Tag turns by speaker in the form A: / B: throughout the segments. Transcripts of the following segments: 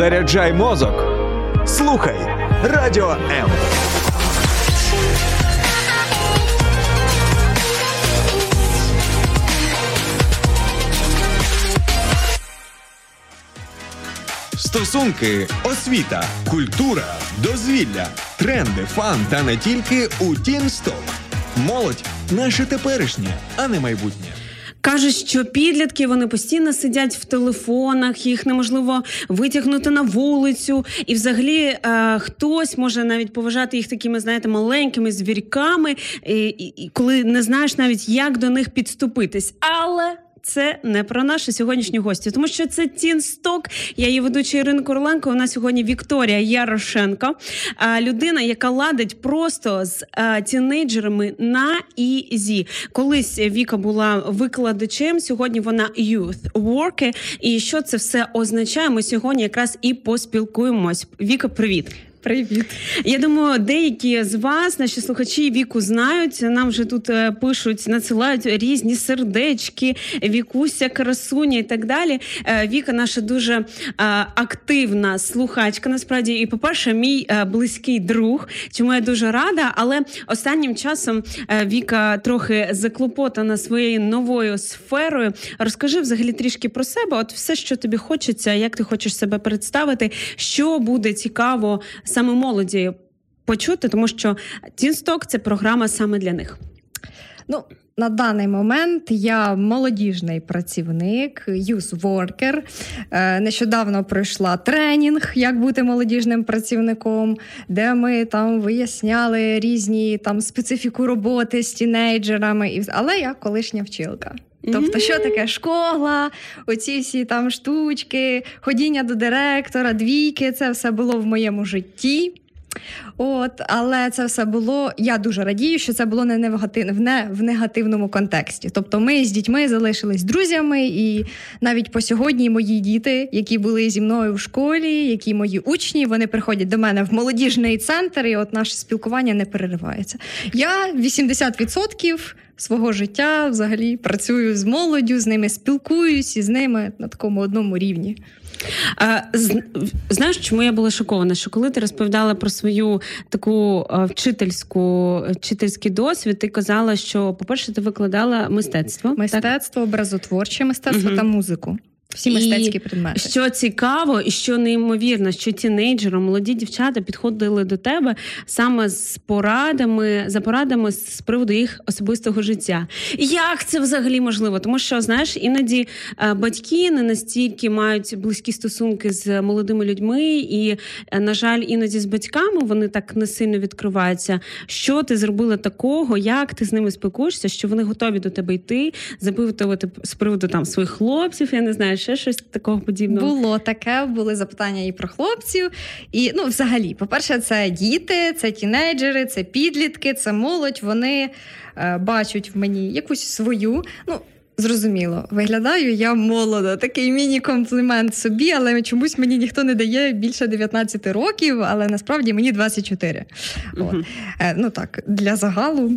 A: Заряджай мозок. Слухай радіо М. Стосунки, освіта, культура, дозвілля, тренди, фан та не тільки у Тінсток. Молодь наше теперішнє, а не майбутнє.
B: Кажуть, що підлітки вони постійно сидять в телефонах, їх неможливо витягнути на вулицю, і взагалі е, хтось може навіть поважати їх такими, знаєте, маленькими звірками, і, і коли не знаєш навіть як до них підступитись. Але це не про нашу сьогоднішню гостю, тому що це Тінсток. Я її ведуча Ірина Короленко. Нас сьогодні Вікторія Ярошенко, людина, яка ладить просто з тінейджерами на easy. Колись Віка була викладачем. Сьогодні вона youth worker. І що це все означає? Ми сьогодні якраз і поспілкуємось. Віка, привіт.
C: Привіт.
B: Я думаю, деякі з вас, наші слухачі, віку знають. Нам вже тут е, пишуть, надсилають різні сердечки, вікуся, красуня і так далі. Е, Віка наша дуже е, активна слухачка. Насправді, і, по-перше, мій близький друг, чому я дуже рада. Але останнім часом Віка трохи заклопотана своєю новою сферою. Розкажи взагалі трішки про себе. От все, що тобі хочеться, як ти хочеш себе представити, що буде цікаво саме молоді почути, тому що Тінсток це програма саме для них.
C: Ну, на даний момент я молодіжний працівник, юз-воркер. Нещодавно пройшла тренінг, як бути молодіжним працівником, де ми там виясняли різні там специфіку роботи з тінейджерами. Але я колишня вчилка. Тобто, що таке школа, оці всі там штучки, ходіння до директора, двійки це все було в моєму житті. От, Але це все було. Я дуже радію, що це було не негатив, не в негативному контексті. Тобто, ми з дітьми залишились друзями, і навіть по сьогодні мої діти, які були зі мною в школі, які мої учні, вони приходять до мене в молодіжний центр, і от наше спілкування не переривається. Я 80% свого життя взагалі працюю з молоддю, з ними спілкуюсь і з ними на такому одному рівні.
B: А, Знаєш, чому я була шокована? Що коли ти розповідала про свою таку вчительську вчительський досвід, ти казала, що, по-перше, ти викладала мистецтво,
C: мистецтво, так? образотворче мистецтво угу. та музику. Всі мистецькі і предмети.
B: Що цікаво, і що неймовірно, що тінейджери, молоді дівчата підходили до тебе саме з порадами, за порадами з приводу їх особистого життя. Як це взагалі можливо? Тому що знаєш, іноді е, батьки не настільки мають близькі стосунки з молодими людьми, і, е, на жаль, іноді з батьками вони так не сильно відкриваються. Що ти зробила такого, як ти з ними спілкуєшся, що вони готові до тебе йти, запитувати з приводу там своїх хлопців, я не знаю ще щось такого подібного?
C: Було таке, були запитання і про хлопців. І ну, взагалі, по-перше, це діти, це тінейджери, це підлітки, це молодь. Вони е, бачать в мені якусь свою. ну, Зрозуміло, виглядаю я молодо. Такий міні-комплімент собі, але чомусь мені ніхто не дає більше 19 років, але насправді мені 24. Угу. От. Е, ну так, для загалу.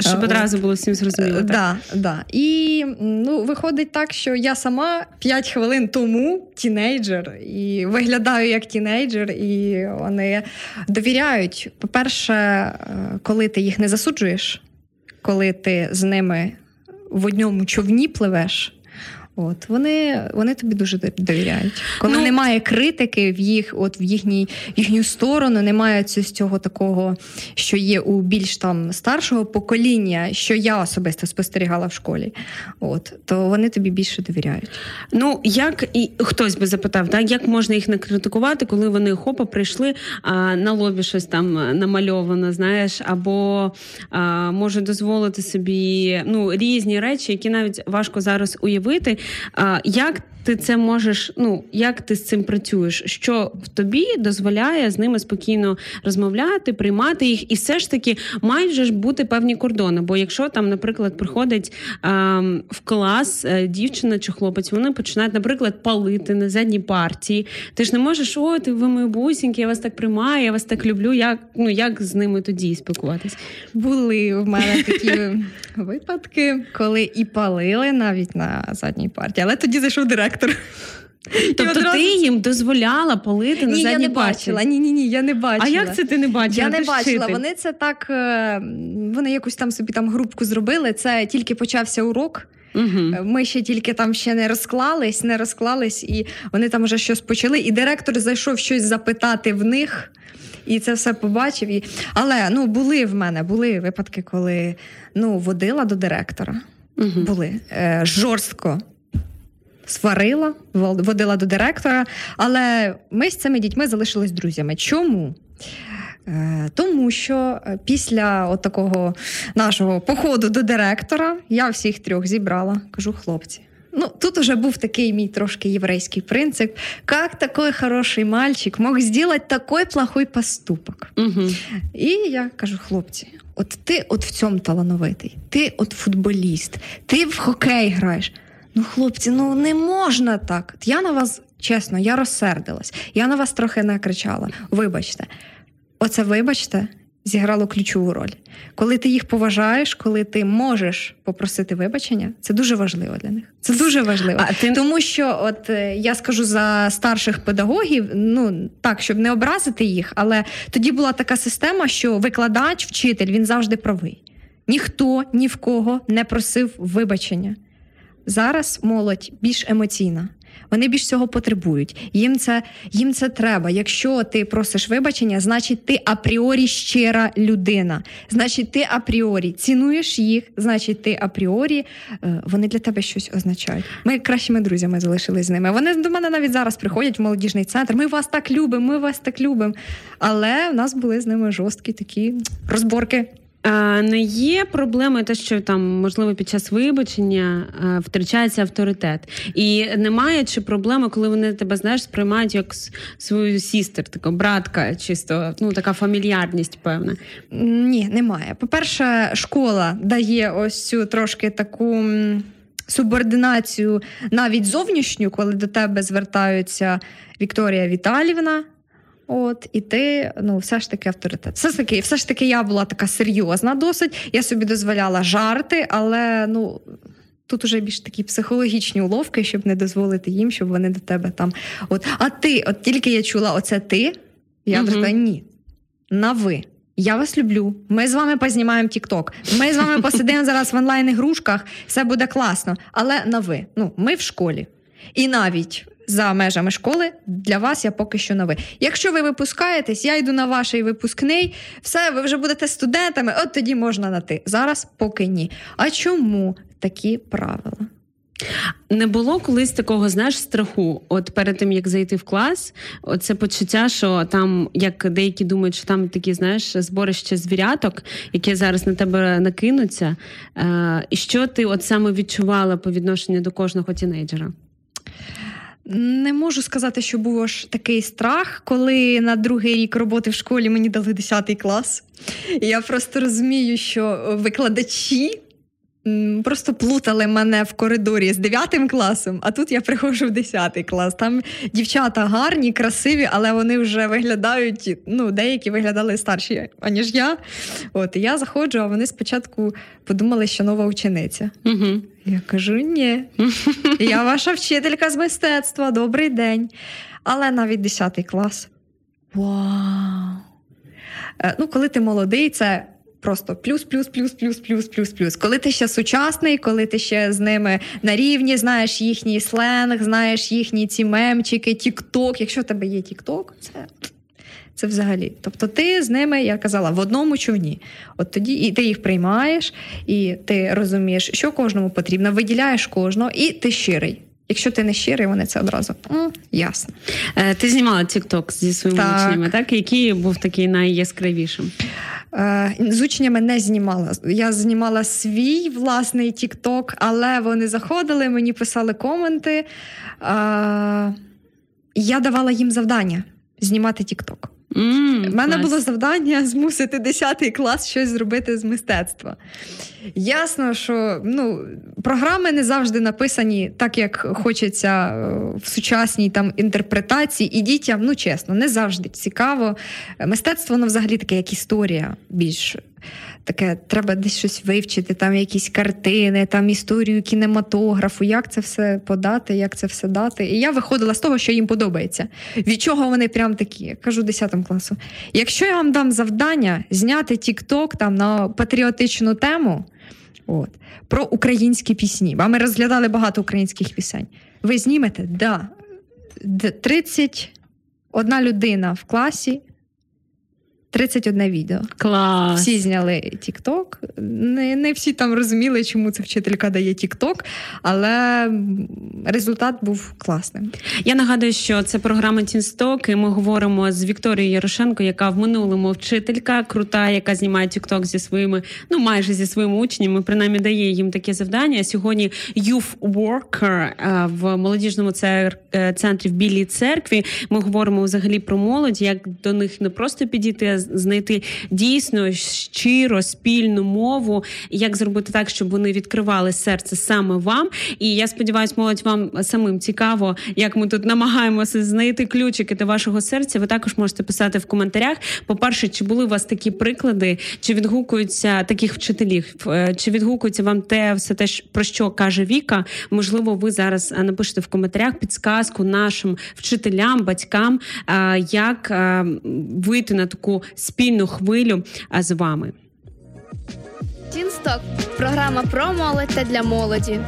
B: Щоб е, одразу було всім зрозуміло. так?
C: Да, да. І ну, виходить так, що я сама 5 хвилин тому тінейджер, і виглядаю як тінейджер, і вони довіряють. По-перше, е, коли ти їх не засуджуєш, коли ти з ними в одному човні пливеш. От вони вони тобі дуже довіряють. Коли ну, немає критики в їх, от в їхній їхню сторону, немає цього такого, що є у більш там старшого покоління, що я особисто спостерігала в школі. От то вони тобі більше довіряють.
B: Ну як і хтось би запитав, так як можна їх не критикувати, коли вони хопа прийшли а на лобі щось там намальовано, знаєш, або а, може дозволити собі ну різні речі, які навіть важко зараз уявити. Як ти це можеш? Ну як ти з цим працюєш? Що в тобі дозволяє з ними спокійно розмовляти, приймати їх, і все ж таки мають же ж бути певні кордони. Бо якщо там, наприклад, приходить а, в клас а, дівчина чи хлопець, вони починають, наприклад, палити на задній партії. Ти ж не можеш, о, ти ви мої бусіньки, я вас так приймаю, я вас так люблю. Як ну як з ними тоді спілкуватись?
C: Були в мене такі випадки, коли і палили навіть на задній партії, але тоді зайшов директор директор.
B: Тобто одразу... ти їм дозволяла полити
C: ні,
B: на задній
C: я не бачила. Ні, ні, ні, я не бачила.
B: А як це ти не бачила?
C: Я
B: ти
C: не бачила.
B: Вчитель.
C: Вони це так, е, вони якусь там собі там групку зробили. Це тільки почався урок. Угу. Ми ще тільки там ще не розклались, не розклались, і вони там вже щось почали. І директор зайшов щось запитати в них. І це все побачив. І... Але ну були в мене були випадки, коли ну водила до директора. Угу. Були е, жорстко сварила, водила до директора. Але ми з цими дітьми залишились друзями. Чому? Е, тому що е, після от такого нашого походу до директора я всіх трьох зібрала, кажу, хлопці. Ну, тут уже був такий мій трошки єврейський принцип. Як такий хороший мальчик мог зробити такий плохой поступок? Угу. І я кажу, хлопці, от ти от в цьому талановитий, ти от футболіст, ти в хокей граєш. Ну, хлопці, ну не можна так. Я на вас, чесно, я розсердилась. Я на вас трохи накричала. Вибачте, оце, вибачте, зіграло ключову роль. Коли ти їх поважаєш, коли ти можеш попросити вибачення, це дуже важливо для них. Це дуже важливо. А ти... Тому що, от е, я скажу за старших педагогів, ну так, щоб не образити їх, але тоді була така система, що викладач, вчитель він завжди правий. Ніхто ні в кого не просив вибачення. Зараз молодь більш емоційна. Вони більш цього потребують. Їм це їм це треба. Якщо ти просиш вибачення, значить ти апріорі щира людина. Значить, ти апріорі цінуєш їх, значить, ти апріорі е, вони для тебе щось означають. Ми кращими друзями залишились з ними. Вони до мене навіть зараз приходять в молодіжний центр. Ми вас так любимо, ми вас так любимо. Але в нас були з ними жорсткі такі розборки.
B: Не є проблемою те, що там можливо під час вибачення втрачається авторитет, і немає чи проблеми, коли вони тебе знаєш, сприймають як свою сістер, така братка, чисто ну така фамільярність, певна.
C: Ні, немає. По-перше, школа дає ось цю трошки таку. Субординацію навіть зовнішню, коли до тебе звертаються Вікторія Віталівна, От, і ти ну, все ж таки авторитет. Все ж таки, все ж таки, я була така серйозна досить. Я собі дозволяла жарти, але ну. Тут уже більш такі психологічні уловки, щоб не дозволити їм, щоб вони до тебе там. От, А ти, от тільки я чула, оце ти, я угу. така, ні. На ви. Я вас люблю. Ми з вами познімаємо Тік-Ток. Ми з вами посидимо зараз в онлайн-ігрушках, все буде класно. Але на ви. Ну, ми в школі. І навіть за межами школи для вас я поки що новий. Якщо ви випускаєтесь, я йду на ваш випускний, все, ви вже будете студентами, от тоді можна на ти. Зараз поки ні. А чому такі правила?
B: Не було колись такого, знаєш, страху. От перед тим як зайти в клас, це почуття, що там, як деякі думають, що там такі, знаєш, зборище звіряток, які зараз на тебе накинуться. Е, І що ти от саме відчувала по відношенню до кожного тінейджера?
C: Не можу сказати, що був аж такий страх, коли на другий рік роботи в школі мені дали 10 клас. Я просто розумію, що викладачі Просто плутали мене в коридорі з 9 класом, а тут я приходжу в 10 клас. Там дівчата гарні, красиві, але вони вже виглядають. Ну, деякі виглядали старші, аніж я. От і я заходжу, а вони спочатку подумали, що нова учениця. Угу. Я кажу: ні, я ваша вчителька з мистецтва, добрий день. Але навіть 10 клас. Вау! Е, ну, коли ти молодий, це просто плюс, плюс, плюс, плюс, плюс, плюс, плюс. Коли ти ще сучасний, коли ти ще з ними на рівні, знаєш їхній сленг, знаєш їхні ці мемчики, тік-ток. Якщо в тебе є тік-ток, це. Це взагалі. Тобто ти з ними, я казала, в одному човні. От тоді і ти їх приймаєш, і ти розумієш, що кожному потрібно, виділяєш кожного, і ти щирий. Якщо ти не щирий, вони це одразу М, ясно.
B: Е, Ти знімала TikTok зі своїми так. учнями, так? Який був такий найяскравішим?
C: Е, з учнями не знімала. Я знімала свій власний TikTok, але вони заходили, мені писали коменти. Е, я давала їм завдання знімати TikTok. У мене мене було завдання змусити 10 клас щось зробити з мистецтва. Ясно, що ну, програми не завжди написані так, як хочеться е, в сучасній там інтерпретації, і дітям, ну чесно, не завжди цікаво. Мистецтво воно взагалі таке, як історія більш. Таке, треба десь щось вивчити, там якісь картини, там історію кінематографу, як це все подати, як це все дати. І я виходила з того, що їм подобається. Від чого вони прям такі? Я кажу 10 класу. Якщо я вам дам завдання зняти тік-ток там на патріотичну тему. От. Про українські пісні. Бо ми розглядали багато українських пісень. Ви знімете? Да. 31 людина в класі 31 відео.
B: Клас.
C: Всі зняли Тік-Ток. Не не всі там розуміли, чому ця вчителька дає Тік-Ток, але результат був класним.
B: Я нагадую, що це програма Тінсток, і ми говоримо з Вікторією Ярошенко, яка в минулому вчителька, крута, яка знімає Тік-Ток зі своїми, ну майже зі своїми учнями, принаймні дає їм таке завдання. Сьогодні youth worker е, в молодіжному е, центрі в Білій церкві. Ми говоримо взагалі про молодь, як до них не просто підійти знайти дійсно щиро спільну мову, як зробити так, щоб вони відкривали серце саме вам. І я сподіваюся, молодь вам самим цікаво, як ми тут намагаємося знайти ключики до вашого серця. Ви також можете писати в коментарях. По-перше, чи були у вас такі приклади, чи відгукуються таких вчителів, е, чи відгукується вам те, все те, про що каже Віка? Можливо, ви зараз е, напишете в коментарях підсказку нашим вчителям, батькам, е, як вийти на таку спільну хвилю з вами.
D: Тінсток програма про молодь та для молоді.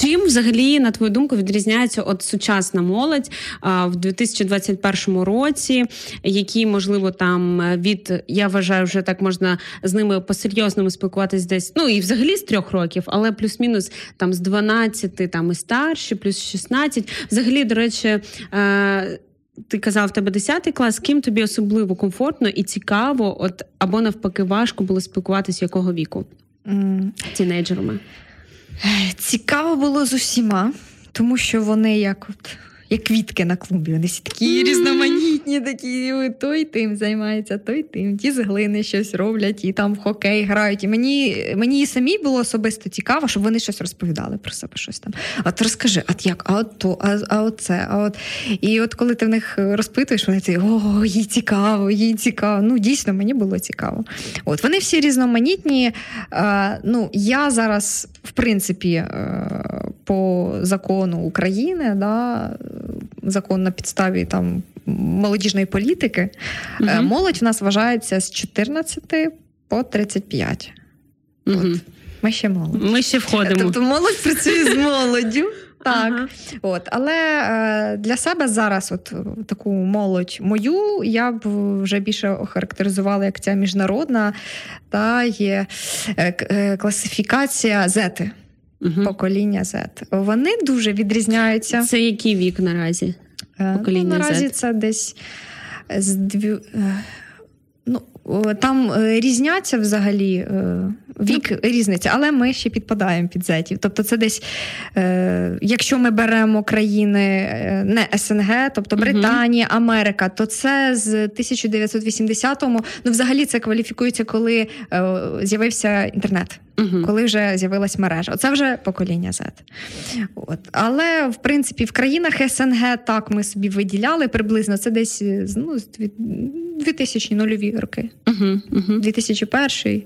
B: Чим взагалі, на твою думку, відрізняється от сучасна молодь а, в 2021 році, які можливо там від я вважаю, вже так можна з ними по-серйозному спілкуватись десь. Ну і взагалі з трьох років, але плюс-мінус там з 12, там і старші, плюс 16. Взагалі, до речі. А, ти казав, в тебе 10 клас, з ким тобі особливо комфортно і цікаво, от або навпаки, важко було спілкуватися якого віку mm. тінейджерами?
C: Цікаво було з усіма, тому що вони як от як квітки на клубі. Вони всі такі різноманітні, такі той тим займається, той тим. Ті з глини щось роблять, і там в хокей грають. І мені мені і самі було особисто цікаво, щоб вони щось розповідали про себе. щось там. От розкажи, от як, а от то, а, а от це, а от. І от коли ти в них розпитуєш, вони ці о, їй цікаво, їй цікаво. Ну, дійсно, мені було цікаво. От Вони всі різноманітні. А, ну, Я зараз, в принципі, е, по закону України, да, закон на підставі там молодіжної політики, угу. молодь в нас вважається з 14 по 35. Угу. От. Ми ще молодь.
B: Ми ще входимо.
C: Тобто молодь працює з молоддю. Так, ага. от, але е, для себе зараз, от таку молодь мою, я б вже більше охарактеризувала як ця міжнародна та є е, е, класифікація зети угу. покоління Z. Вони дуже відрізняються.
B: Це який вік наразі?
C: Е, покоління ну, Наразі Z? це десь з дві. Е, ну, там е, різняться взагалі вік ну, різниця, але ми ще підпадаємо під зетів. Тобто, це десь, е, якщо ми беремо країни не СНГ, тобто Британія, Америка, то це з 1980-му, ну взагалі це кваліфікується, коли е, з'явився інтернет угу. коли вже з'явилась мережа. Це вже покоління Z. От. Але, в принципі, в країнах СНГ так ми собі виділяли приблизно це десь ну, 2000 нульові роки. Угу, угу. 2001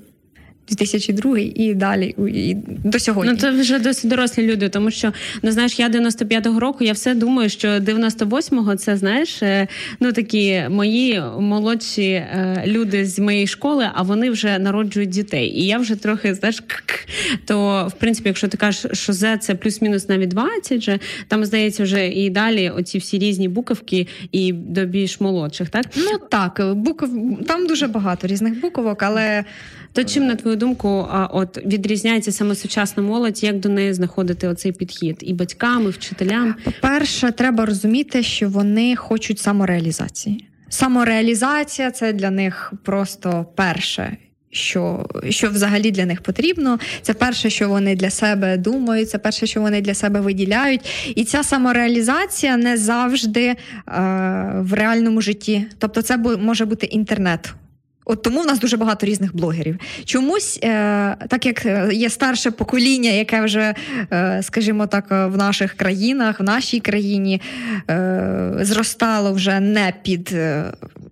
C: 2002 і далі і до сьогодні.
B: Ну це вже досить дорослі люди, тому що ну знаєш, я 95-го року, я все думаю, що 98-го це знаєш, е, ну такі мої молодші е, люди з моєї школи, а вони вже народжують дітей. І я вже трохи знаєш, то в принципі, якщо ти кажеш, що Z це плюс-мінус навіть 20, же там здається, вже і далі оці всі різні буковки і до більш молодших, так
C: ну так, букв там дуже багато різних буковок, але.
B: То чим, на твою думку, от відрізняється саме сучасна молодь, як до неї знаходити оцей підхід і батькам, і вчителям?
C: По-перше, треба розуміти, що вони хочуть самореалізації. Самореалізація це для них просто перше. Що що взагалі для них потрібно, це перше, що вони для себе думають, це перше, що вони для себе виділяють. І ця самореалізація не завжди е, в реальному житті. Тобто, це може бути інтернет. От тому в нас дуже багато різних блогерів. Чомусь, е, так як е, є старше покоління, яке вже, е, скажімо так, в наших країнах, в нашій країні е, зростало вже не під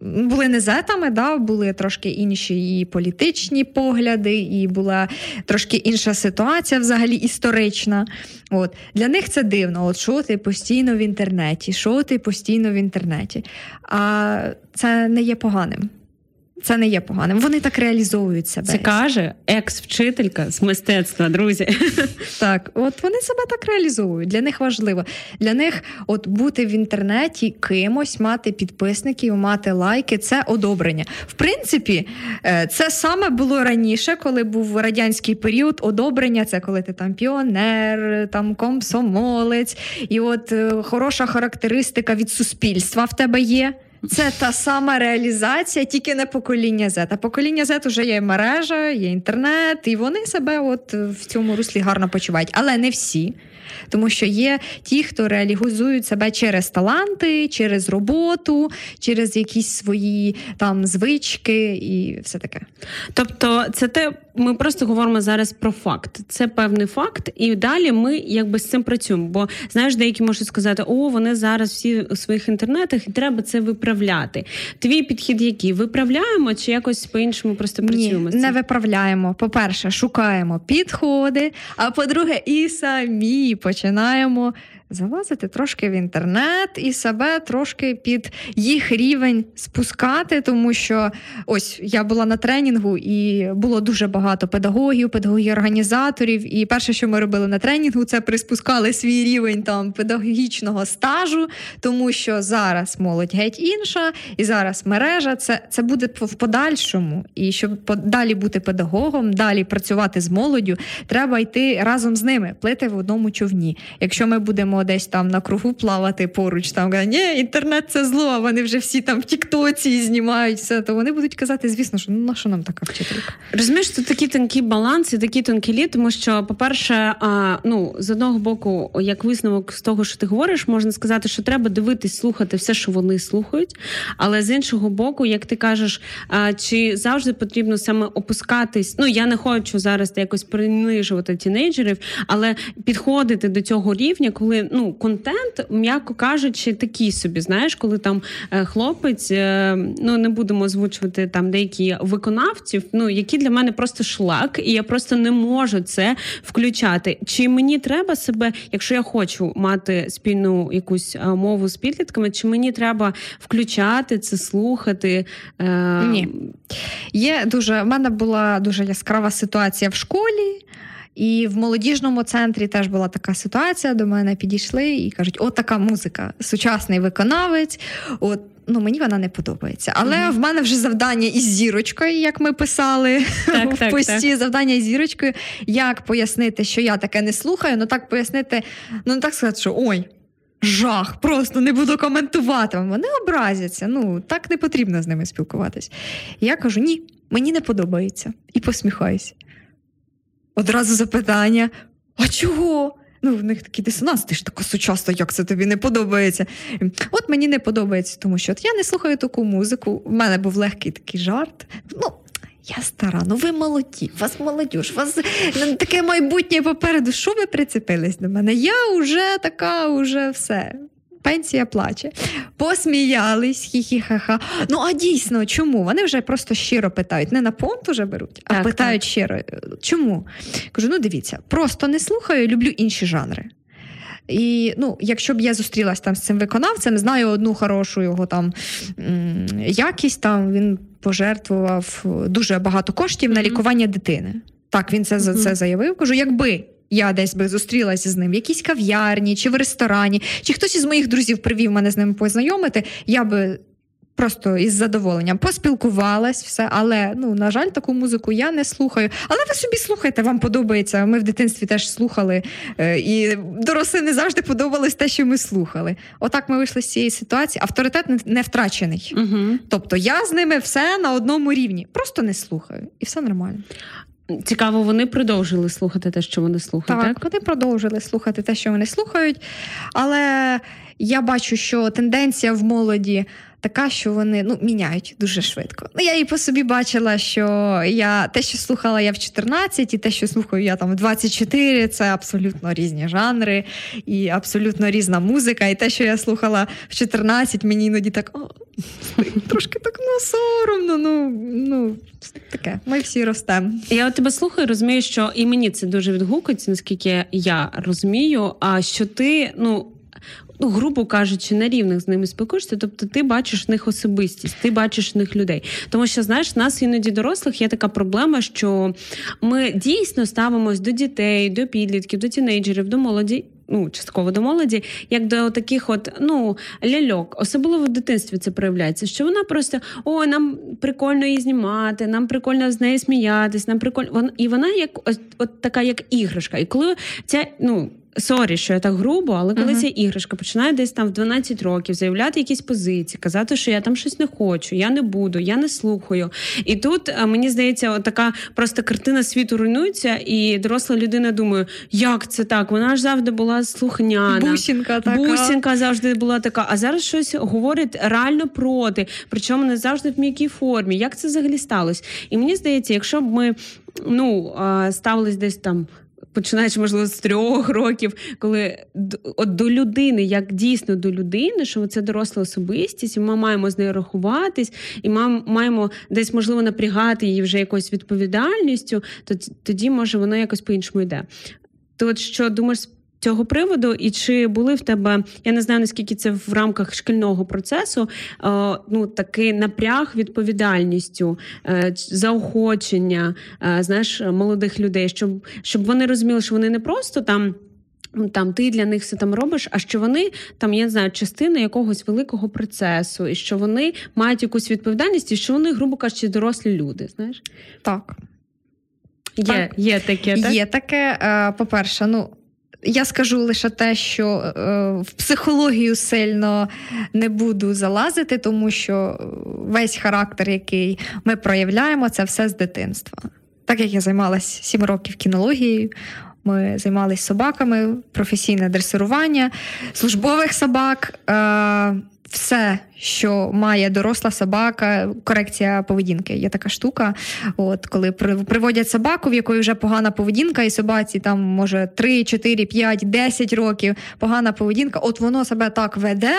C: були не зетами, да, були трошки інші і політичні погляди, і була трошки інша ситуація, взагалі історична. От Для них це дивно. От що ти постійно в інтернеті, що ти постійно в інтернеті. А це не є поганим. Це не є поганим. Вони так реалізовують себе.
B: Це каже екс-вчителька з мистецтва, друзі.
C: Так, от вони себе так реалізовують. Для них важливо. Для них от бути в інтернеті кимось, мати підписників, мати лайки це одобрення. В принципі, е, це саме було раніше, коли був радянський період. Одобрення це коли ти там піонер, там комсомолець, і от е, хороша характеристика від суспільства в тебе є. Це та сама реалізація, тільки не покоління Z. А покоління Z вже є мережа, є інтернет, і вони себе от в цьому руслі гарно почувають. Але не всі. Тому що є ті, хто реалізують себе через таланти, через роботу, через якісь свої там звички і все таке.
B: Тобто, це те, ми просто говоримо зараз про факт. Це певний факт, і далі ми якби з цим працюємо. Бо знаєш, деякі можуть сказати, о, вони зараз всі у своїх інтернетах, і треба це виправляти. Твій підхід, який виправляємо, чи якось по-іншому просто працюємо?
C: Ні, Не виправляємо. По-перше, шукаємо підходи. А по-друге, і самі починаємо залазити трошки в інтернет і себе трошки під їх рівень спускати, тому що ось я була на тренінгу, і було дуже багато педагогів, педагогів організаторів. І перше, що ми робили на тренінгу, це приспускали свій рівень там педагогічного стажу, тому що зараз молодь геть інша, і зараз мережа це, це буде в подальшому. І щоб далі бути педагогом, далі працювати з молоддю, треба йти разом з ними, плити в одному човні. Якщо ми будемо десь там на кругу плавати поруч, там ні, інтернет це зло, а вони вже всі там в Тіктоці знімають все, то вони будуть казати, звісно, що ну на що нам така вчителька?
B: Розумієш, це такий тонкий баланс і такі тонкі лі, тому що, по-перше, а, ну з одного боку, як висновок з того, що ти говориш, можна сказати, що треба дивитись, слухати все, що вони слухають. Але з іншого боку, як ти кажеш, а, чи завжди потрібно саме опускатись? Ну я не хочу зараз якось принижувати тінейджерів, але підходити до цього рівня, коли ну контент, м'яко кажучи, такий собі, знаєш, коли там е, хлопець, е, ну не будемо озвучувати там деякі виконавців, ну які для мене просто шлак, і я просто не можу це включати. Чи мені треба себе, якщо я хочу мати спільну якусь е, мову з підлітками, чи мені треба включати це, слухати?
C: Ні. Є дуже в мене була дуже яскрава ситуація в школі. І в молодіжному центрі теж була така ситуація. До мене підійшли і кажуть: от така музика, сучасний виконавець. От ну мені вона не подобається. Але mm-hmm. в мене вже завдання із зірочкою, як ми писали так, в так, пості. Так. Завдання із зірочкою. Як пояснити, що я таке не слухаю, ну так пояснити, ну не так сказати, що ой. Жах, просто не буду коментувати. Вони образяться. Ну так не потрібно з ними спілкуватись. Я кажу: ні, мені не подобається і посміхаюся. Одразу запитання: а чого? Ну, в них такий дисонанс, ти ж така сучасна, як це тобі не подобається. От мені не подобається, тому що от я не слухаю таку музику. У мене був легкий такий жарт. Ну, я стара, ну ви молоді, вас молодіж, вас ну, таке майбутнє попереду. Що ви прицепились до мене? Я вже така, вже все пенсія плаче. Посміялись, хі-хі-ха-ха. Ну а дійсно, чому? Вони вже просто щиро питають. Не на понт уже беруть, а так, питають так. щиро. Чому? Кажу: ну дивіться, просто не слухаю, люблю інші жанри. І ну, якщо б я зустрілася там з цим виконавцем, знаю одну хорошу його там якість, там він пожертвував дуже багато коштів на лікування дитини. Так, він це за це заявив. Кажу, якби я десь би зустрілася з ним в якійсь кав'ярні чи в ресторані, чи хтось із моїх друзів привів мене з ним познайомити, я би. Просто із задоволенням поспілкувалась, все, але ну на жаль, таку музику я не слухаю. Але ви собі слухайте, вам подобається. Ми в дитинстві теж слухали, е, і дорослі не завжди подобалось те, що ми слухали. Отак ми вийшли з цієї ситуації. Авторитет не, не втрачений. Угу. Тобто я з ними все на одному рівні, просто не слухаю, і все нормально.
B: Цікаво, вони продовжили слухати те, що вони слухають. Так,
C: так? вони продовжили слухати те, що вони слухають. Але я бачу, що тенденція в молоді така, що вони ну, міняють дуже швидко. Ну, Я і по собі бачила, що я те, що слухала я в 14, і те, що слухаю я там в 24, це абсолютно різні жанри і абсолютно різна музика. І те, що я слухала в 14, мені іноді так о, трошки так ну соромно. Ну ну таке. Ми всі ростемо.
B: Я от тебе слухаю, розумію, що і мені це дуже відгукується, наскільки я розумію. А що ти ну ну, грубо кажучи, на рівних з ними спілкуєшся, тобто ти бачиш в них особистість, ти бачиш в них людей. Тому що, знаєш, в нас іноді дорослих є така проблема, що ми дійсно ставимось до дітей, до підлітків, до тінейджерів, до молоді. Ну, частково до молоді, як до таких от ну ляльок, особливо в дитинстві це проявляється. Що вона просто ой, нам прикольно її знімати, нам прикольно з нею сміятись, нам прикольно і вона як от, от така, як іграшка. І коли ця ну Sorry, що я так грубо, але коли uh-huh. ця іграшка починає десь там в 12 років заявляти якісь позиції, казати, що я там щось не хочу, я не буду, я не слухаю. І тут е, мені здається, така просто картина світу руйнується, і доросла людина думає, як це так? Вона ж завжди була слухняна.
C: Бусінка така.
B: Бусінка завжди була така. А зараз щось говорить реально проти, причому не завжди в м'якій формі. Як це взагалі сталося? І мені здається, якщо б ми ну ставились десь там починаючи, можливо, з трьох років, коли от до людини, як дійсно до людини, що це доросла особистість, і ми маємо з нею рахуватись, і ми маємо десь можливо напрягати її вже якоюсь відповідальністю, то тоді може воно якось по-іншому йде. Ти от що думаєш цього приводу, і чи були в тебе, я не знаю наскільки це в рамках шкільного процесу, е, ну такий напряг відповідальністю, е, заохочення е, знаєш, молодих людей, щоб щоб вони розуміли, що вони не просто там. Там ти для них все там робиш, а що вони там, я не знаю, частина якогось великого процесу, і що вони мають якусь відповідальність, і що вони, грубо кажучи, дорослі люди. Знаєш?
C: Так.
B: Є так. є таке. так?
C: Є таке. По-перше, ну я скажу лише те, що е, в психологію сильно не буду залазити, тому що весь характер, який ми проявляємо, це все з дитинства. Так як я займалася сім років кінологією, ми займалися собаками, професійне дресирування, службових собак. Е, все, що має доросла собака, корекція поведінки. Є така штука. От коли приводять собаку, в якої вже погана поведінка, і собаці там може 3, 4, 5, 10 років погана поведінка, от воно себе так веде.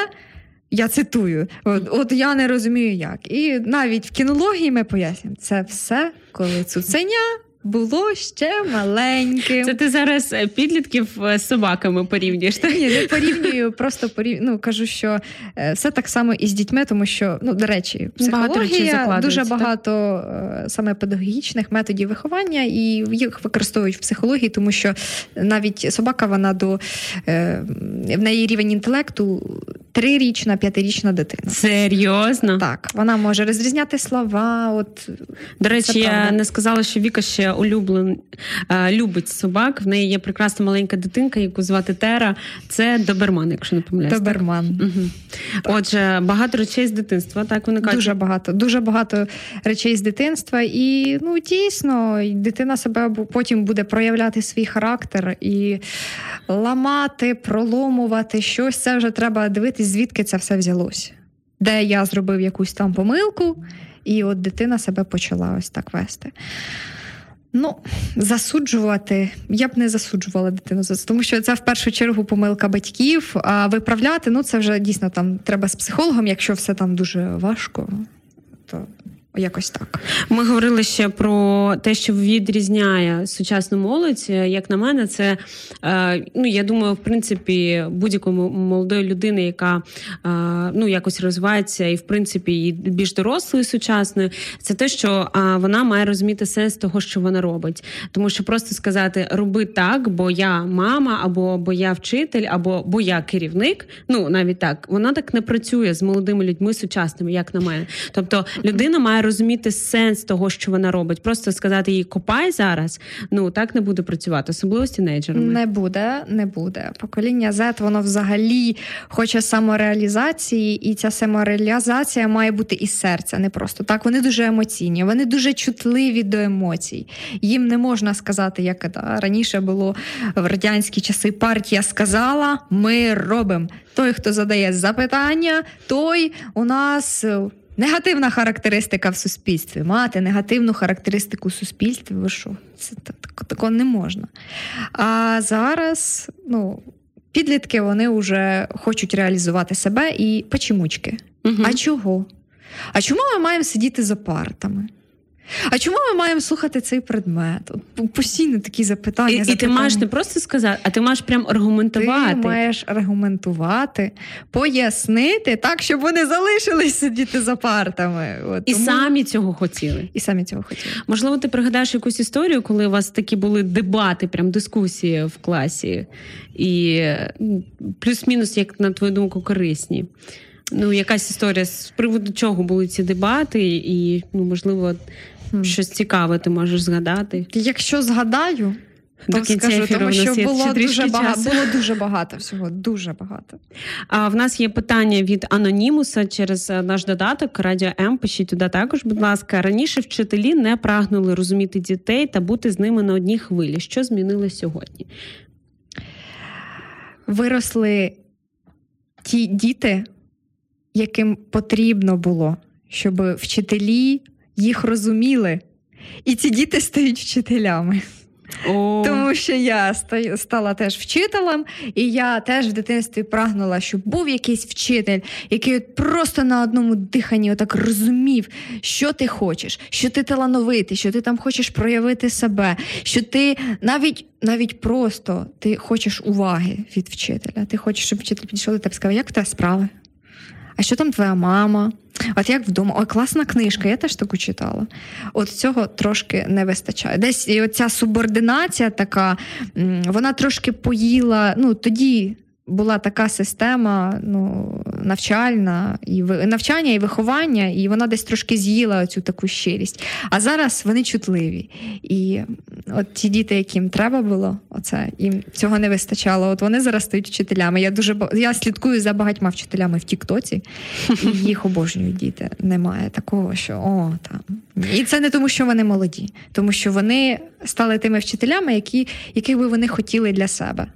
C: Я цитую, от, от я не розумію, як. І навіть в кінології ми пояснюємо, це все, коли цуценя було ще маленьким.
B: Це ти зараз е, підлітків е, з собаками порівнюєш? так?
C: Ні, не порівнюю, просто порів... ну, кажу, що е, все так само і з дітьми, тому що, ну, до речі, психологія дуже багато так? саме педагогічних методів виховання, і їх використовують в психології, тому що навіть собака, вона до в неї рівень інтелекту трирічна, п'ятирічна дитина.
B: Серйозно?
C: Так, вона може розрізняти слова. От
B: До речі, я не сказала, що Віка ще улюблен е, любить собак. В неї є прекрасна маленька дитинка, яку звати Тера. Це доберман, якщо не помиляюсь.
C: Доберман.
B: Угу. Отже, багато речей з дитинства. Так вони кажуть?
C: Дуже багато, дуже багато речей з дитинства, і ну дійсно, дитина себе потім буде проявляти свій характер і ламати, проломувати щось. Це вже треба дивитись, звідки це все взялося. Де я зробив якусь там помилку, і от дитина себе почала ось так вести. Ну, засуджувати, я б не засуджувала дитину за це, тому що це в першу чергу помилка батьків. А виправляти ну це вже дійсно там треба з психологом, якщо все там дуже важко, то Якось так.
B: Ми говорили ще про те, що відрізняє сучасну молодь. Як на мене, це е, ну я думаю, в принципі, будь-якої молодої людини, яка е, ну якось розвивається, і в принципі і більш дорослою сучасною, це те, що вона має розуміти сенс того, що вона робить. Тому що просто сказати роби так, бо я мама, або бо я вчитель, або бо я керівник. Ну навіть так, вона так не працює з молодими людьми сучасними, як на мене. Тобто людина має розуміти сенс того, що вона робить. Просто сказати їй копай зараз. Ну так не буде працювати, особливо з тінейджерами.
C: Не буде, не буде. Покоління Z, воно взагалі хоче самореалізації, і ця самореалізація має бути із серця, не просто так. Вони дуже емоційні, вони дуже чутливі до емоцій. Їм не можна сказати, як да, раніше було в радянські часи. Партія сказала, ми робимо. Той, хто задає запитання, той у нас. Негативна характеристика в суспільстві. Мати негативну характеристику в суспільстві, ви що? Це такого не можна. А зараз, ну, підлітки вони вже хочуть реалізувати себе і почемучки. Угу. А чого? А чому ми маємо сидіти за партами? А чому ми маємо слухати цей предмет? Постійно такі запитання. І,
B: запитання. і ти маєш не просто сказати, а ти маєш прям аргументувати.
C: Ти маєш аргументувати, пояснити так, щоб вони залишились сидіти за партами.
B: От, І тому... самі цього хотіли.
C: І самі цього хотіли.
B: Можливо, ти пригадаєш якусь історію, коли у вас такі були дебати, прям дискусії в класі, і плюс-мінус, як на твою думку, корисні. Ну, якась історія з приводу чого були ці дебати, і ну, можливо. Щось цікаве ти можеш згадати.
C: Якщо згадаю,
B: до то скажу, тому що
C: було дуже багато було дуже багато всього. Дуже багато.
B: А в нас є питання від анонімуса через е, наш додаток Радіо М. Пишіть туди також. Будь ласка, раніше вчителі не прагнули розуміти дітей та бути з ними на одній хвилі. Що змінилось сьогодні?
C: Виросли ті діти, яким потрібно було, щоб вчителі їх розуміли. І ці діти стають вчителями. О. Тому що я стала теж вчителем, і я теж в дитинстві прагнула, щоб був якийсь вчитель, який от просто на одному диханні отак розумів, що ти хочеш, що ти талановитий, що ти там хочеш проявити себе, що ти навіть навіть просто ти хочеш уваги від вчителя. Ти хочеш, щоб вчитель підійшов до тебе і сказав, як в тебе справи? А що там твоя мама? От як вдома, ой, класна книжка, я теж таку читала. От цього трошки не вистачає. Десь і оця субординація така, вона трошки поїла. Ну тоді була така система ну, навчальна, і навчання і виховання, і вона десь трошки з'їла цю таку щирість. А зараз вони чутливі. І от ті діти, яким треба було, оце їм цього не вистачало. От вони зараз стають вчителями. Я дуже я слідкую за багатьма вчителями в Тіктоці, і їх обожнюють діти. Немає такого, що о там. І це не тому, що вони молоді, тому що вони стали тими вчителями, які, яких би вони хотіли для себе.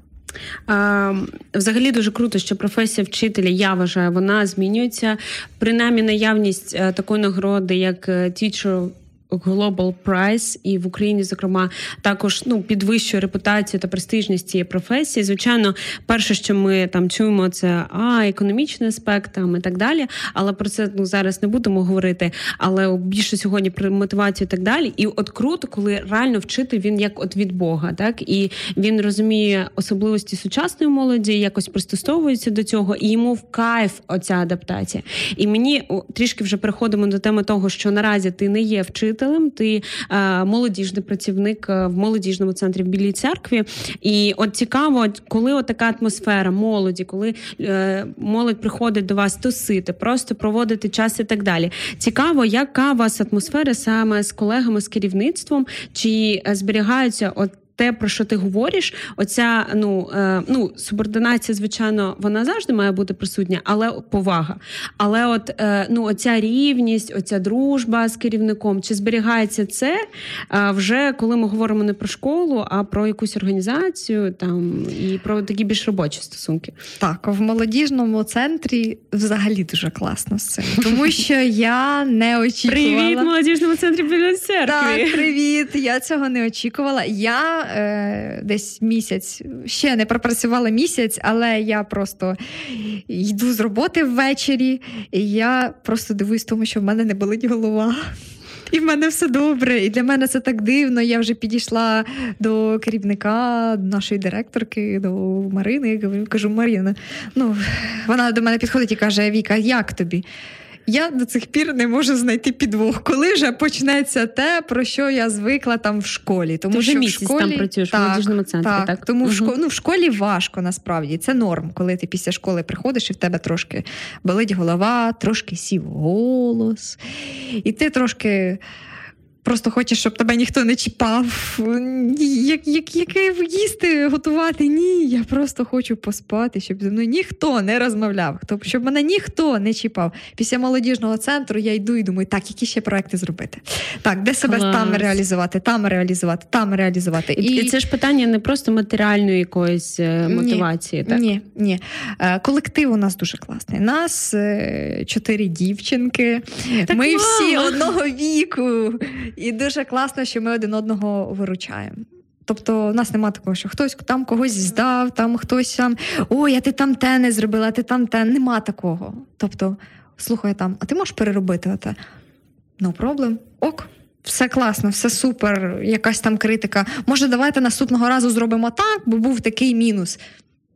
B: Взагалі дуже круто, що професія вчителя, я вважаю, вона змінюється. Принаймні наявність е, такої нагороди, як е, Teacher Global Prize і в Україні, зокрема, також ну підвищує репутацію та престижність цієї професії. Звичайно, перше, що ми там чуємо, це а економічний аспект там і так далі. Але про це ну зараз не будемо говорити. Але більше сьогодні про мотивацію і так далі. І от круто, коли реально вчитель він як от від Бога, так і він розуміє особливості сучасної молоді, якось пристосовується до цього, і йому в кайф оця адаптація. І мені трішки вже переходимо до теми того, що наразі ти не є вчителем вчителем, ти е, молодіжний працівник е, в молодіжному центрі в Білій церкві. І от цікаво, коли от така атмосфера молоді, коли е, молодь приходить до вас тусити, просто проводити час і так далі. Цікаво, яка у вас атмосфера саме з колегами з керівництвом, чи зберігаються от те, про що ти говориш, оця ну е, ну субординація, звичайно, вона завжди має бути присутня, але повага. Але от е, ну оця рівність, оця дружба з керівником, чи зберігається це е, вже коли ми говоримо не про школу, а про якусь організацію там і про такі більш робочі стосунки?
C: Так, в молодіжному центрі взагалі дуже класно з цим, тому що я не очікувала.
B: Привіт, молодіжному центрі біля церкви.
C: Так, привіт. Я цього не очікувала. Я е, десь місяць, ще не пропрацювала місяць, але я просто йду з роботи ввечері, і я просто дивуюсь тому, що в мене не болить голова. І в мене все добре. І для мене це так дивно. Я вже підійшла до керівника нашої директорки, до Марини. Кажу, Марина, ну вона до мене підходить і каже: Віка, як тобі? Я до цих пір не можу знайти підвох, коли вже почнеться те, про що я звикла там в школі. Тому
B: Ти вже
C: що
B: місяць
C: в школі
B: там працюєш в молодіжному центрі, так?
C: так? Тому
B: угу.
C: в школі, ну, в школі важко насправді. Це норм, коли ти після школи приходиш і в тебе трошки болить голова, трошки сів голос, і ти трошки. Просто хочеш, щоб тебе ніхто не чіпав. Як, як, яке їсти, готувати? Ні, я просто хочу поспати, щоб зі мною ніхто не розмовляв, тобто, щоб мене ніхто не чіпав. Після молодіжного центру я йду і думаю, так, які ще проекти зробити? Так, де себе
B: Клас.
C: там реалізувати, там реалізувати, там реалізувати.
B: І, і це ж питання не просто матеріальної якоїсь е,
C: Ні.
B: мотивації, так?
C: Ні, ні. Е, Колектив у нас дуже класний. Нас е, чотири дівчинки.
B: Так
C: ми
B: мало.
C: всі одного віку. І дуже класно, що ми один одного виручаємо. Тобто, в нас немає такого, що хтось там когось здав, там хтось там ой, а ти там те не зробила, а ти там те. Нема такого. Тобто, слухай там, а ти можеш переробити оте? No problem. Ок. Все класно, все супер, якась там критика. Може, давайте наступного разу зробимо так, бо був такий мінус.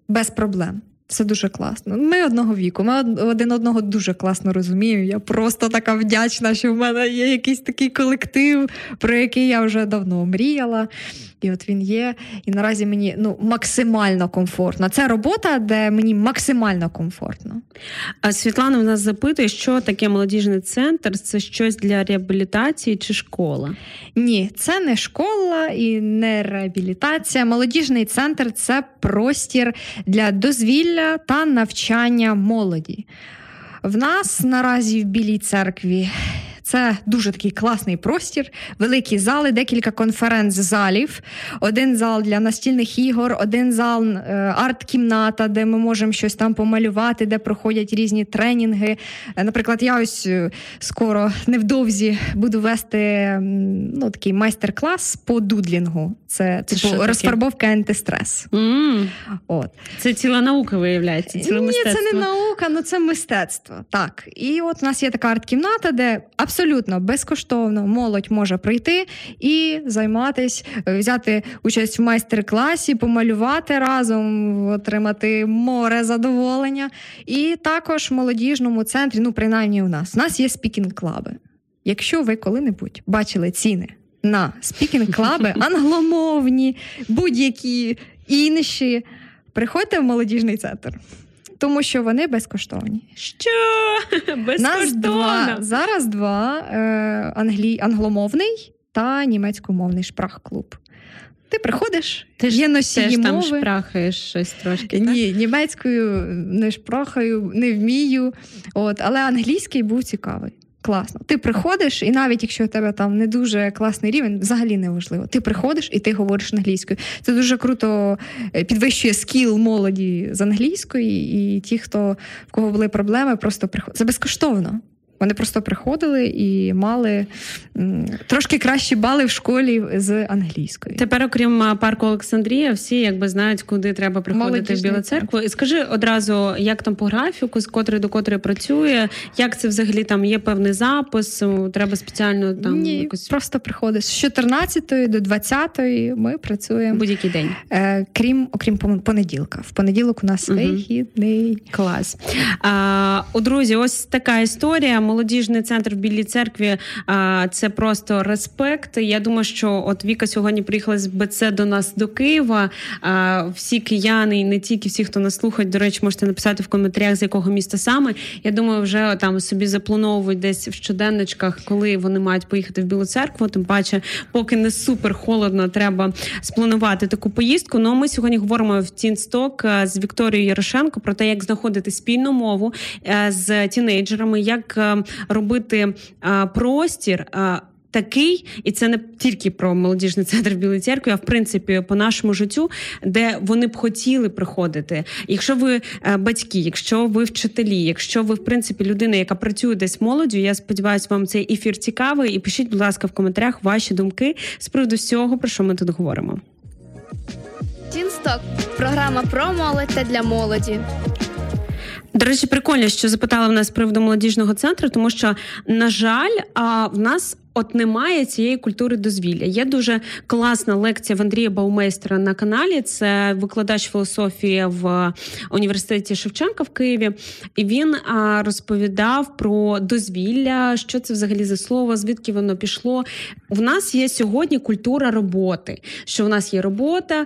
C: Без проблем. Все дуже класно. Ми одного віку, ми один одного дуже класно розуміємо. Я просто така вдячна, що в мене є якийсь такий колектив, про який я вже давно мріяла. І от він є. І наразі мені ну, максимально комфортно. Це робота, де мені максимально комфортно.
B: А Світлана в нас запитує, що таке молодіжний центр? Це щось для реабілітації чи школа?
C: Ні, це не школа і не реабілітація. Молодіжний центр це простір для дозвілля та навчання молоді. В нас наразі в Білій церкві це дуже такий класний простір, великі зали, декілька конференц-залів, один зал для настільних ігор, один зал е, арт-кімната, де ми можемо щось там помалювати, де проходять різні тренінги. Е, Наприклад, я ось е, скоро невдовзі буду вести ну, такий майстер-клас по дудлінгу. Це
B: Це
C: типу розфарбовка антистрес.
B: м
C: От.
B: Це ціла наука виявляється. Ціле
C: Ні,
B: мистецтво.
C: це не наука, ну це мистецтво. Так. І от у нас є така арт-кімната, де абсолютно безкоштовно молодь може прийти і займатися, взяти участь в майстер-класі, помалювати разом, отримати море задоволення. І також в молодіжному центрі, ну принаймні у нас, у нас є speaking club и. Якщо ви коли-небудь бачили ціни на speaking club и, англомовні, будь-які інші, приходьте в молодіжний центр. Тому що вони безкоштовні.
B: Що?
C: Нас два
B: Безкоштовно.
C: зараз два е, англі, англомовний та німецькомовний Sprachklub. Ти приходиш,
B: Ти ж
C: є носії
B: там
C: мови.
B: шпрахаєш щось трошки. так?
C: Ні, німецькою не шпрахаю, не вмію. От, але англійський був цікавий. Класно. Ти приходиш, і навіть якщо у тебе там не дуже класний рівень, взагалі не важливо. Ти приходиш і ти говориш англійською. Це дуже круто е, підвищує скіл молоді з англійської, і ті, хто в кого були проблеми, просто приходять. Це безкоштовно. Вони просто приходили і мали трошки кращі бали в школі з англійської.
B: Тепер, окрім парку Олександрія, всі якби знають, куди треба приходити в Білу церкву. І скажи одразу, як там по графіку, з котрої до котрої працює, як це взагалі там є певний запис, треба спеціально там
C: Ні,
B: якось
C: просто приходиш з 14 до 20 ми працюємо.
B: будь-який день.
C: Е, крім окрім пон- понеділка. В понеділок у нас вихідний.
B: Клас. А, о, друзі, ось така історія. Молодіжний центр в Білій церкві. А, це просто респект. Я думаю, що от Віка сьогодні приїхала з БЦ до нас до Києва. Всі кияни, і не тільки всі, хто нас слухають, до речі, можете написати в коментарях, з якого міста саме. Я думаю, вже там собі заплановують десь в щоденничках, коли вони мають поїхати в Білу церкву. Тим паче, поки не супер холодно, треба спланувати таку поїздку. Ну ми сьогодні говоримо в Тінсток е, з Вікторією Ярошенко про те, як знаходити спільну мову е, з тінейджерами, як е, робити простір. Такий, і це не тільки про молодіжний центр в Білій церкві, а в принципі по нашому життю, де вони б хотіли приходити. Якщо ви е, батьки, якщо ви вчителі, якщо ви в принципі людина, яка працює десь молоддю, я сподіваюся, вам цей ефір цікавий. І пишіть, будь ласка, в коментарях ваші думки з приводу всього, про що ми тут говоримо.
D: Тінсток програма про молодь та для молоді.
B: До речі, прикольно, що запитала в нас з приводу молодіжного центру, тому що, на жаль, а в нас от немає цієї культури дозвілля. Є дуже класна лекція в Андрія Баумейстера на каналі. Це викладач філософії в університеті Шевченка в Києві, і він розповідав про дозвілля, що це взагалі за слово, звідки воно пішло. В нас є сьогодні культура роботи. Що в нас є робота,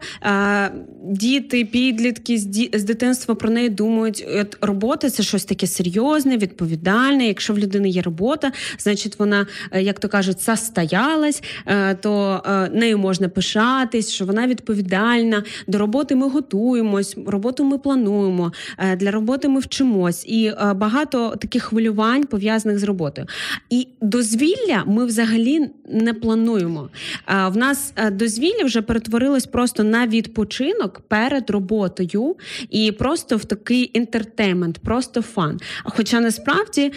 B: діти, підлітки з дитинства про неї думають. От Робота це щось таке серйозне, відповідальне. Якщо в людини є робота, значить вона, е, як то кажуть, состоялась, е, то е, нею можна пишатись, що вона відповідальна. До роботи ми готуємось, роботу ми плануємо, для роботи ми вчимось. І багато таких хвилювань пов'язаних з роботою. І дозвілля ми взагалі не плануємо. В нас дозвілля вже перетворилось просто на відпочинок перед роботою і просто в такий інтертеймент, просто фан. Хоча насправді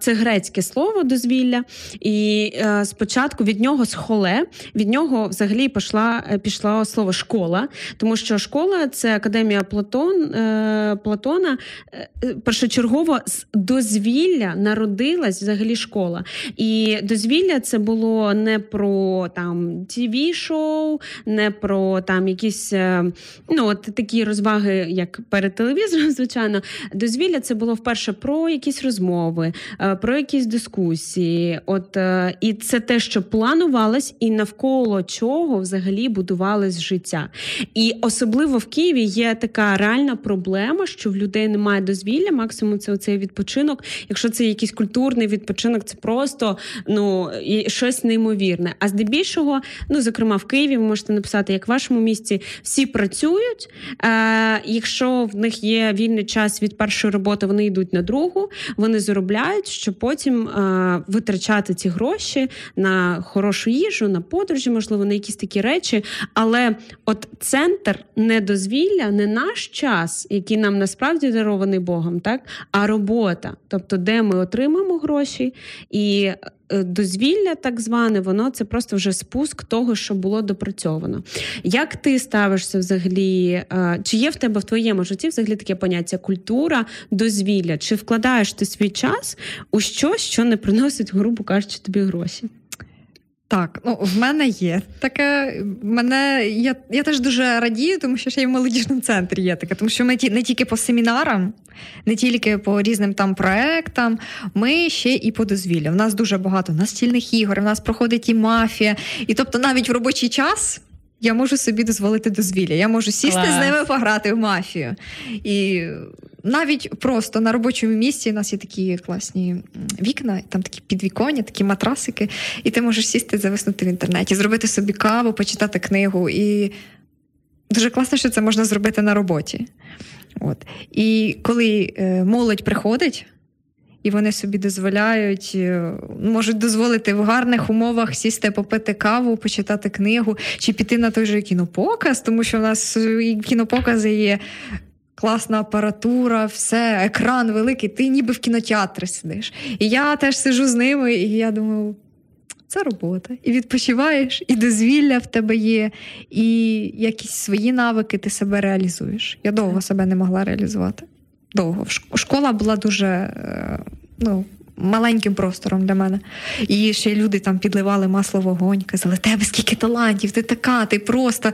B: це грецьке слово дозвілля, і спочатку від нього схоле, від нього взагалі пішла пішло слово школа, тому що школа це академія Платон, е, Платона. Е, першочергово з дозвілля народилась взагалі школа. І дозвілля це було не про там тв шоу не про там якісь е, ну от такі розваги, як перед телевізором, звичайно. Дозвілля це було вперше про якісь розмови, про якісь дискусії. От і це те, що планувалось, і навколо чого взагалі будувалось життя. І особливо в Києві є така реальна проблема, що в людей немає дозвілля. Максимум це оцей відпочинок. Якщо це якийсь культурний відпочинок, це просто ну щось неймовірне. А здебільшого, ну зокрема в Києві, ви можете написати, як в вашому місті всі працюють. Е, Якщо в них є вільний час від першої роботи, вони йдуть на другу, вони заробляють, щоб потім е, витрачати ці гроші на хорошу їжу, на подорожі, можливо, на якісь такі речі. Але от центр не дозвілля, не наш час, який нам насправді дарований Богом, так а робота, тобто, де ми отримаємо гроші і. Е, дозвілля, так зване, воно це просто вже спуск того, що було допрацьовано. Як ти ставишся взагалі? Е, чи є в тебе в твоєму житті взагалі таке поняття культура, дозвілля? Чи вкладаєш ти свій час у щось, що не приносить, грубо кажучи, тобі гроші?
C: Так, ну в мене є таке. Мене я я теж дуже радію, тому що ще й в молодіжному центрі є таке, тому що ми ті не тільки по семінарам, не тільки по різним там проектам, ми ще і по дозвіллю. У нас дуже багато настільних ігор. У нас проходить і мафія, і тобто навіть в робочий час я можу собі дозволити дозвілля. Я можу сісти Клас. з ними пограти в мафію. І навіть просто на робочому місці у нас є такі класні вікна, там такі підвіконня, такі матрасики, і ти можеш сісти, зависнути в інтернеті, зробити собі каву, почитати книгу. І дуже класно, що це можна зробити на роботі. От. І коли е, молодь приходить і вони собі дозволяють, е, можуть дозволити в гарних умовах сісти, попити каву, почитати книгу чи піти на той же кінопоказ, тому що в нас кінопокази є. Класна апаратура, все, екран великий, ти ніби в кінотеатрі сидиш. І я теж сижу з ними, і я думаю, це робота. І відпочиваєш, і дозвілля в тебе є, і якісь свої навики ти себе реалізуєш. Я довго себе не могла реалізувати довго. Школа була дуже е, ну, маленьким простором для мене. І ще люди там підливали масло вогонь, казали, тебе скільки талантів, ти така, ти просто.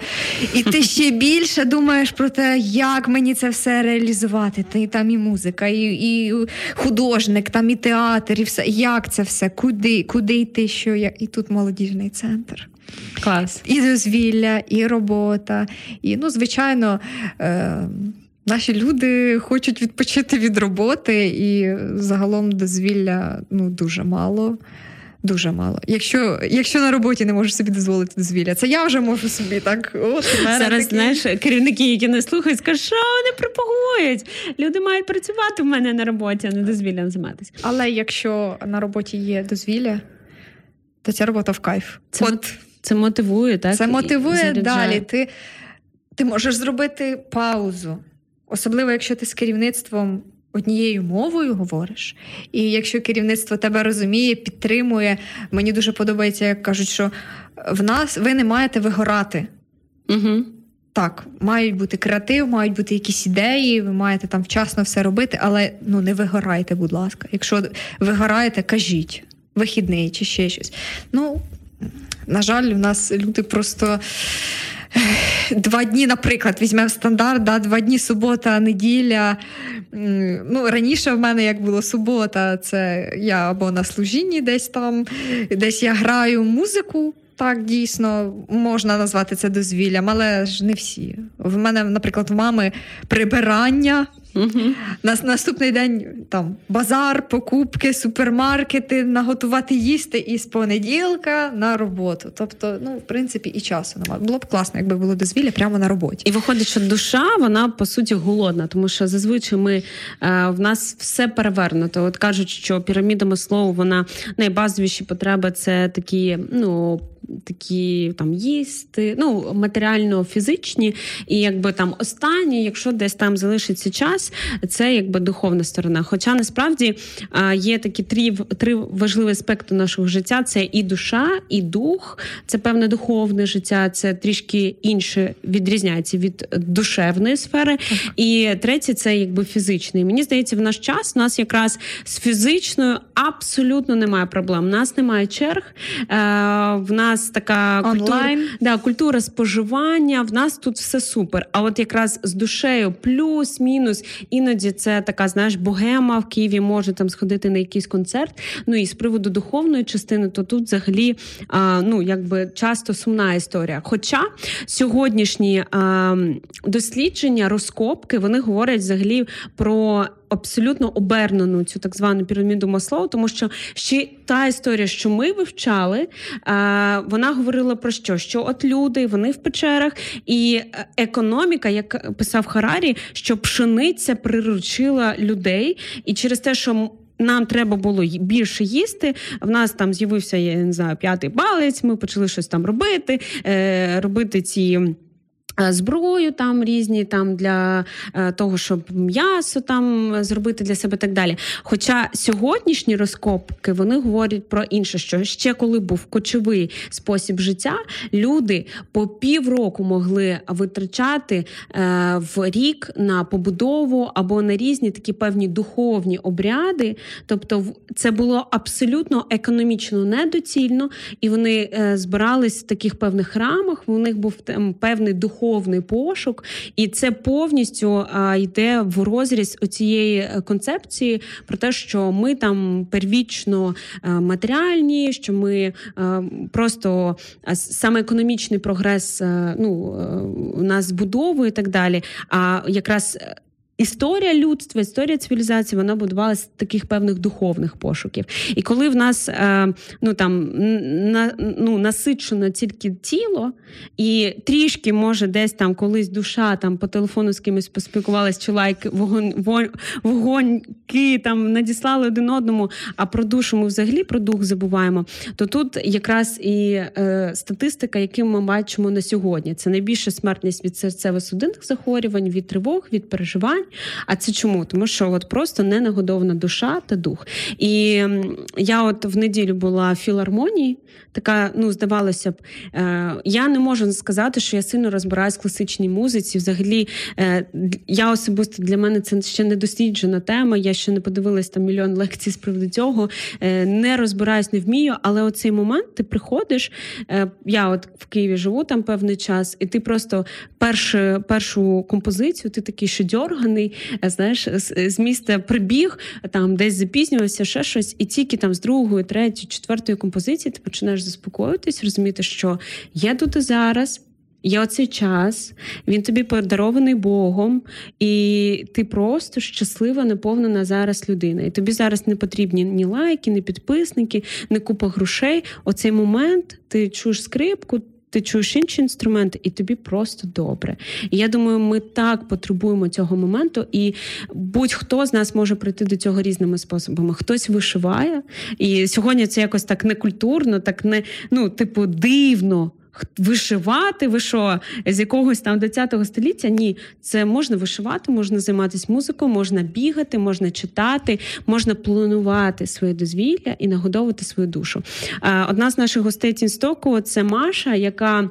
C: І ти ще більше думаєш про те, як мені це все реалізувати. Ти там і музика, і і художник, там і театр, і все. Як це все? Куди куди йти? що як? І тут молодіжний центр.
B: Клас.
C: І дозвілля, і робота, і, ну, звичайно. Е- Наші люди хочуть відпочити від роботи, і загалом дозвілля ну дуже мало. Дуже мало. Якщо якщо на роботі не можеш собі дозволити дозвілля, це я вже можу собі так. От,
B: Зараз такі... знаєш, керівники, які не слухають, скажуть, що вони пропагують. Люди мають працювати в мене на роботі, а не дозвіллям займатися.
C: Але якщо на роботі є дозвілля, то ця робота в кайф.
B: Це От, це мотивує, так?
C: Це мотивує далі. Ти, Ти можеш зробити паузу. Особливо, якщо ти з керівництвом однією мовою говориш, і якщо керівництво тебе розуміє, підтримує, мені дуже подобається, як кажуть, що в нас ви не маєте вигорати.
B: Угу.
C: Так, мають бути креатив, мають бути якісь ідеї, ви маєте там вчасно все робити, але ну не вигорайте, будь ласка. Якщо вигораєте, кажіть. вихідний чи ще щось. Ну, на жаль, у нас люди просто. Два дні, наприклад, візьмемо стандарт, да, два дні субота, неділя. Ну, Раніше в мене як було субота, це я або на служінні десь там, десь я граю музику. Так, дійсно, можна назвати це дозвіллям, але ж не всі. В мене, наприклад, в мами прибирання. Угу. На наступний день там базар, покупки, супермаркети, наготувати їсти і з понеділка на роботу. Тобто, ну, в принципі, і часу немає. Було б класно, якби було дозвілля прямо на роботі.
B: І виходить, що душа вона по суті голодна, тому що зазвичай ми е, в нас все перевернуто. От кажуть, що піраміда Маслоу, вона найбазовіші потреби це такі, ну такі там їсти, ну матеріально фізичні, і якби там останні, якщо десь там залишиться час, це якби духовна сторона. Хоча насправді є такі три три важливі аспекти нашого життя: це і душа, і дух, це певне духовне життя, це трішки інше відрізняється від душевної сфери. Так. І третє це якби фізичний. Мені здається, в наш час у нас якраз з фізичною абсолютно немає проблем. У нас немає черг. Е, в нас нас така культура, да, культура споживання. В нас тут все супер. А от якраз з душею, плюс-мінус, іноді це така, знаєш, богема в Києві може там сходити на якийсь концерт. Ну і з приводу духовної частини, то тут взагалі а, ну якби часто сумна історія. Хоча сьогоднішні а, дослідження, розкопки, вони говорять взагалі про абсолютно обернену цю так звану піраміду Маслоу, тому що ще та історія, що ми вивчали, е, вона говорила про що? Що от люди, вони в печерах, і економіка, як писав Харарі, що пшениця приручила людей, і через те, що нам треба було більше їсти. В нас там з'явився я не знаю, п'ятий палець. Ми почали щось там робити, е, робити ці. Е, зброю там різні там для е, того, щоб м'ясо там зробити для себе так далі. Хоча сьогоднішні розкопки вони говорять про інше, що ще коли був кочовий спосіб життя, люди по півроку могли витрачати е, в рік на побудову або на різні такі певні духовні обряди. Тобто, це було абсолютно економічно недоцільно, і вони збирались в таких певних храмах. У них був там певний духовний духовний пошук, і це повністю а, йде в розріз цієї е, концепції про те, що ми там первічно а, е, матеріальні, що ми а, просто просто саме економічний прогрес ну, у нас будовує і так далі. А якраз Історія людства, історія цивілізації, вона будувалася таких певних духовних пошуків. І коли в нас е, ну там на, ну, насичено тільки тіло, і трішки може десь там колись душа там по телефону з кимось поспілкувалась, чи лайк вогонь, вогоньки там надіслали один одному, а про душу ми взагалі про дух забуваємо. То тут якраз і е, статистика, яку ми бачимо на сьогодні, це найбільша смертність від серцево-судинних захворювань, від тривог, від переживань питань. А це чому? Тому що от просто не нагодована душа та дух. І я от в неділю була в філармонії, така, ну, здавалося б, е, я не можу сказати, що я сильно розбираюсь в класичній музиці. Взагалі, е, я особисто для мене це ще не досліджена тема. Я ще не подивилась там мільйон лекцій з приводу цього. Е, не розбираюсь, не вмію. Але оцей момент ти приходиш. Е, я от в Києві живу там певний час, і ти просто першу, першу композицію, ти такий шедьорганий, втомлений, е, знаєш, з міста прибіг, там десь запізнювався, ще щось, і тільки там з другої, третьої, четвертої композиції ти починаєш заспокоїтись, розуміти, що я тут і зараз. Є оцей час, він тобі подарований Богом, і ти просто щаслива, наповнена зараз людина. І тобі зараз не потрібні ні лайки, ні підписники, ні купа грошей. Оцей момент ти чуєш скрипку, ти чуєш інші інструменти, і тобі просто добре. І я думаю, ми так потребуємо цього моменту, і будь-хто з нас може прийти до цього різними способами. Хтось вишиває, і сьогодні це якось так некультурно, так не ну, типу, дивно вишивати, ви що, з якогось там 10 століття? Ні, це можна вишивати, можна займатися музикою, можна бігати, можна читати, можна планувати своє дозвілля і нагодовувати свою душу. Одна з наших гостей Тінстоку це Маша, яка.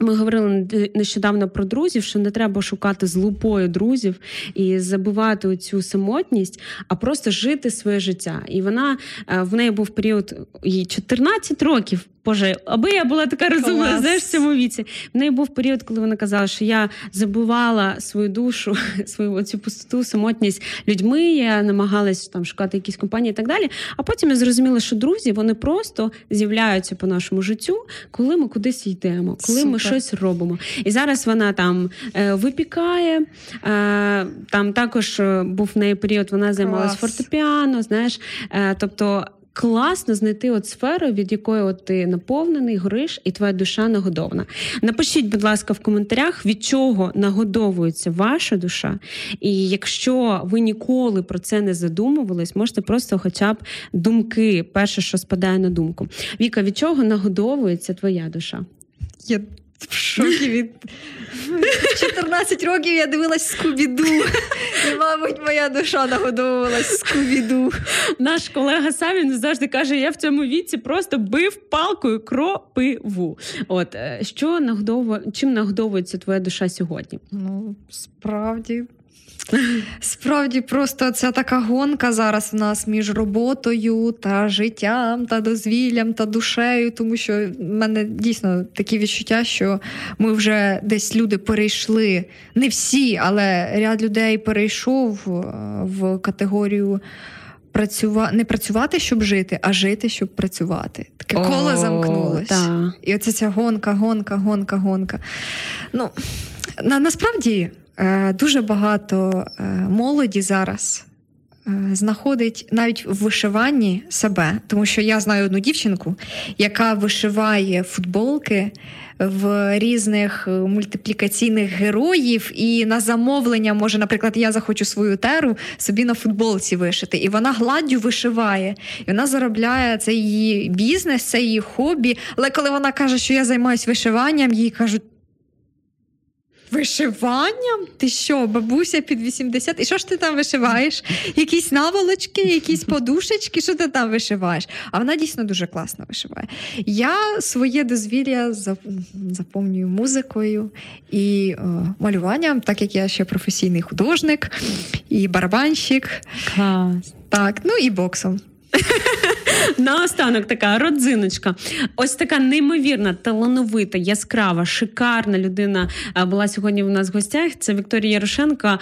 B: Ми говорили нещодавно про друзів, що не треба шукати з лупою друзів і забувати цю самотність, а просто жити своє життя. І вона е, в неї був період їй 14 років. Боже, аби я була така розумна, знаєш, в цьому віці. В неї був період, коли вона казала, що я забувала свою душу, свою цю пустоту, самотність людьми. Я намагалась там шукати якісь компанії і так далі. А потім я зрозуміла, що друзі вони просто з'являються по нашому життю, коли ми кудись йдемо, коли Супер. ми щось робимо. І зараз вона там е, випікає. Е, там також е, був в неї період, вона займалась фортепіано. Знаєш, тобто класно знайти от сферу, від якої от ти наповнений, гориш, і твоя душа нагодована. Напишіть, будь ласка, в коментарях, від чого нагодовується ваша душа. І якщо ви ніколи про це не задумувались, можете просто, хоча б думки, перше, що спадає на думку. Віка, від чого нагодовується твоя душа?
C: Я в шокі від 14 років я дивилась Скубіду. І, мабуть, моя душа нагодовувалась Скубіду.
B: Наш колега Савін завжди каже: я в цьому віці просто бив палкою кропиву. От е, що нагодовує, чим нагодовується твоя душа сьогодні?
C: Ну, справді. Справді, просто ця така гонка зараз у нас між роботою та життям, та дозвіллям, та душею, тому що в мене дійсно такі відчуття, що ми вже десь люди перейшли, не всі, але ряд людей перейшов е, в категорію. Працюва... Не працювати, щоб жити, а жити, щоб працювати. Таке коло замкнулось. І оце ця гонка, гонка, гонка, гонка. Ну, на, Насправді дуже багато е, молоді зараз е, знаходить навіть в вишиванні себе, тому що я знаю одну дівчинку, яка вишиває футболки в різних мультиплікаційних героїв, і на замовлення може, наприклад, я захочу свою теру собі на футболці вишити, і вона гладдю вишиває, і вона заробляє це її бізнес, це її хобі. Але коли вона каже, що я займаюся вишиванням, їй кажуть. Вишиванням? Ти що, бабуся під 80? І що ж ти там вишиваєш? Якісь наволочки, якісь подушечки, що ти там вишиваєш? А вона дійсно дуже класно вишиває. Я своє дозвілля заповнюю музикою і о, малюванням, так як я ще професійний художник і барабанщик.
B: Клас.
C: Так, ну і боксом.
B: Наостанок така родзиночка. Ось така неймовірна, талановита, яскрава, шикарна людина була сьогодні у нас в гостях. Це Вікторія Ярошенко,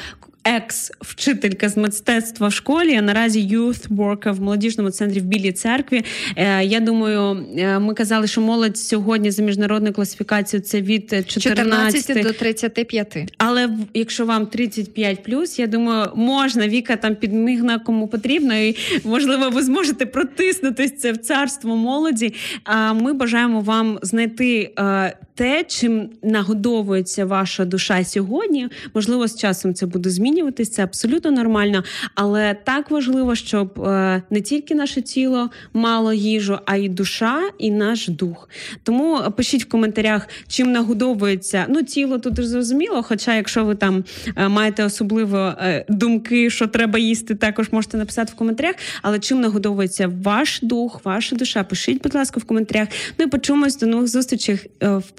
B: екс-вчителька з мистецтва в школі, а наразі youth worker в молодіжному центрі в Білій церкві. Е, я думаю, е, ми казали, що молодь сьогодні за міжнародною класифікацією це від 14,
C: 14 до 35.
B: Але якщо вам 35+, плюс, я думаю, можна Віка там підмігна кому потрібно, і можливо, ви зможете протиснутися в царство молоді. А ми бажаємо вам знайти е, те, чим нагодовується ваша душа сьогодні. Можливо, з часом це буде змінюватись, це абсолютно нормально. Але так важливо, щоб е, не тільки наше тіло мало їжу, а й душа, і наш дух. Тому пишіть в коментарях, чим нагодовується ну тіло тут зрозуміло. Хоча, якщо ви там е, маєте особливо е, думки, що треба їсти, також можете написати в коментарях. Але чим нагодовується ваш дух, ваша душа? Пишіть, будь ласка, в коментарях. Ну і почуємось до нових зустрічей в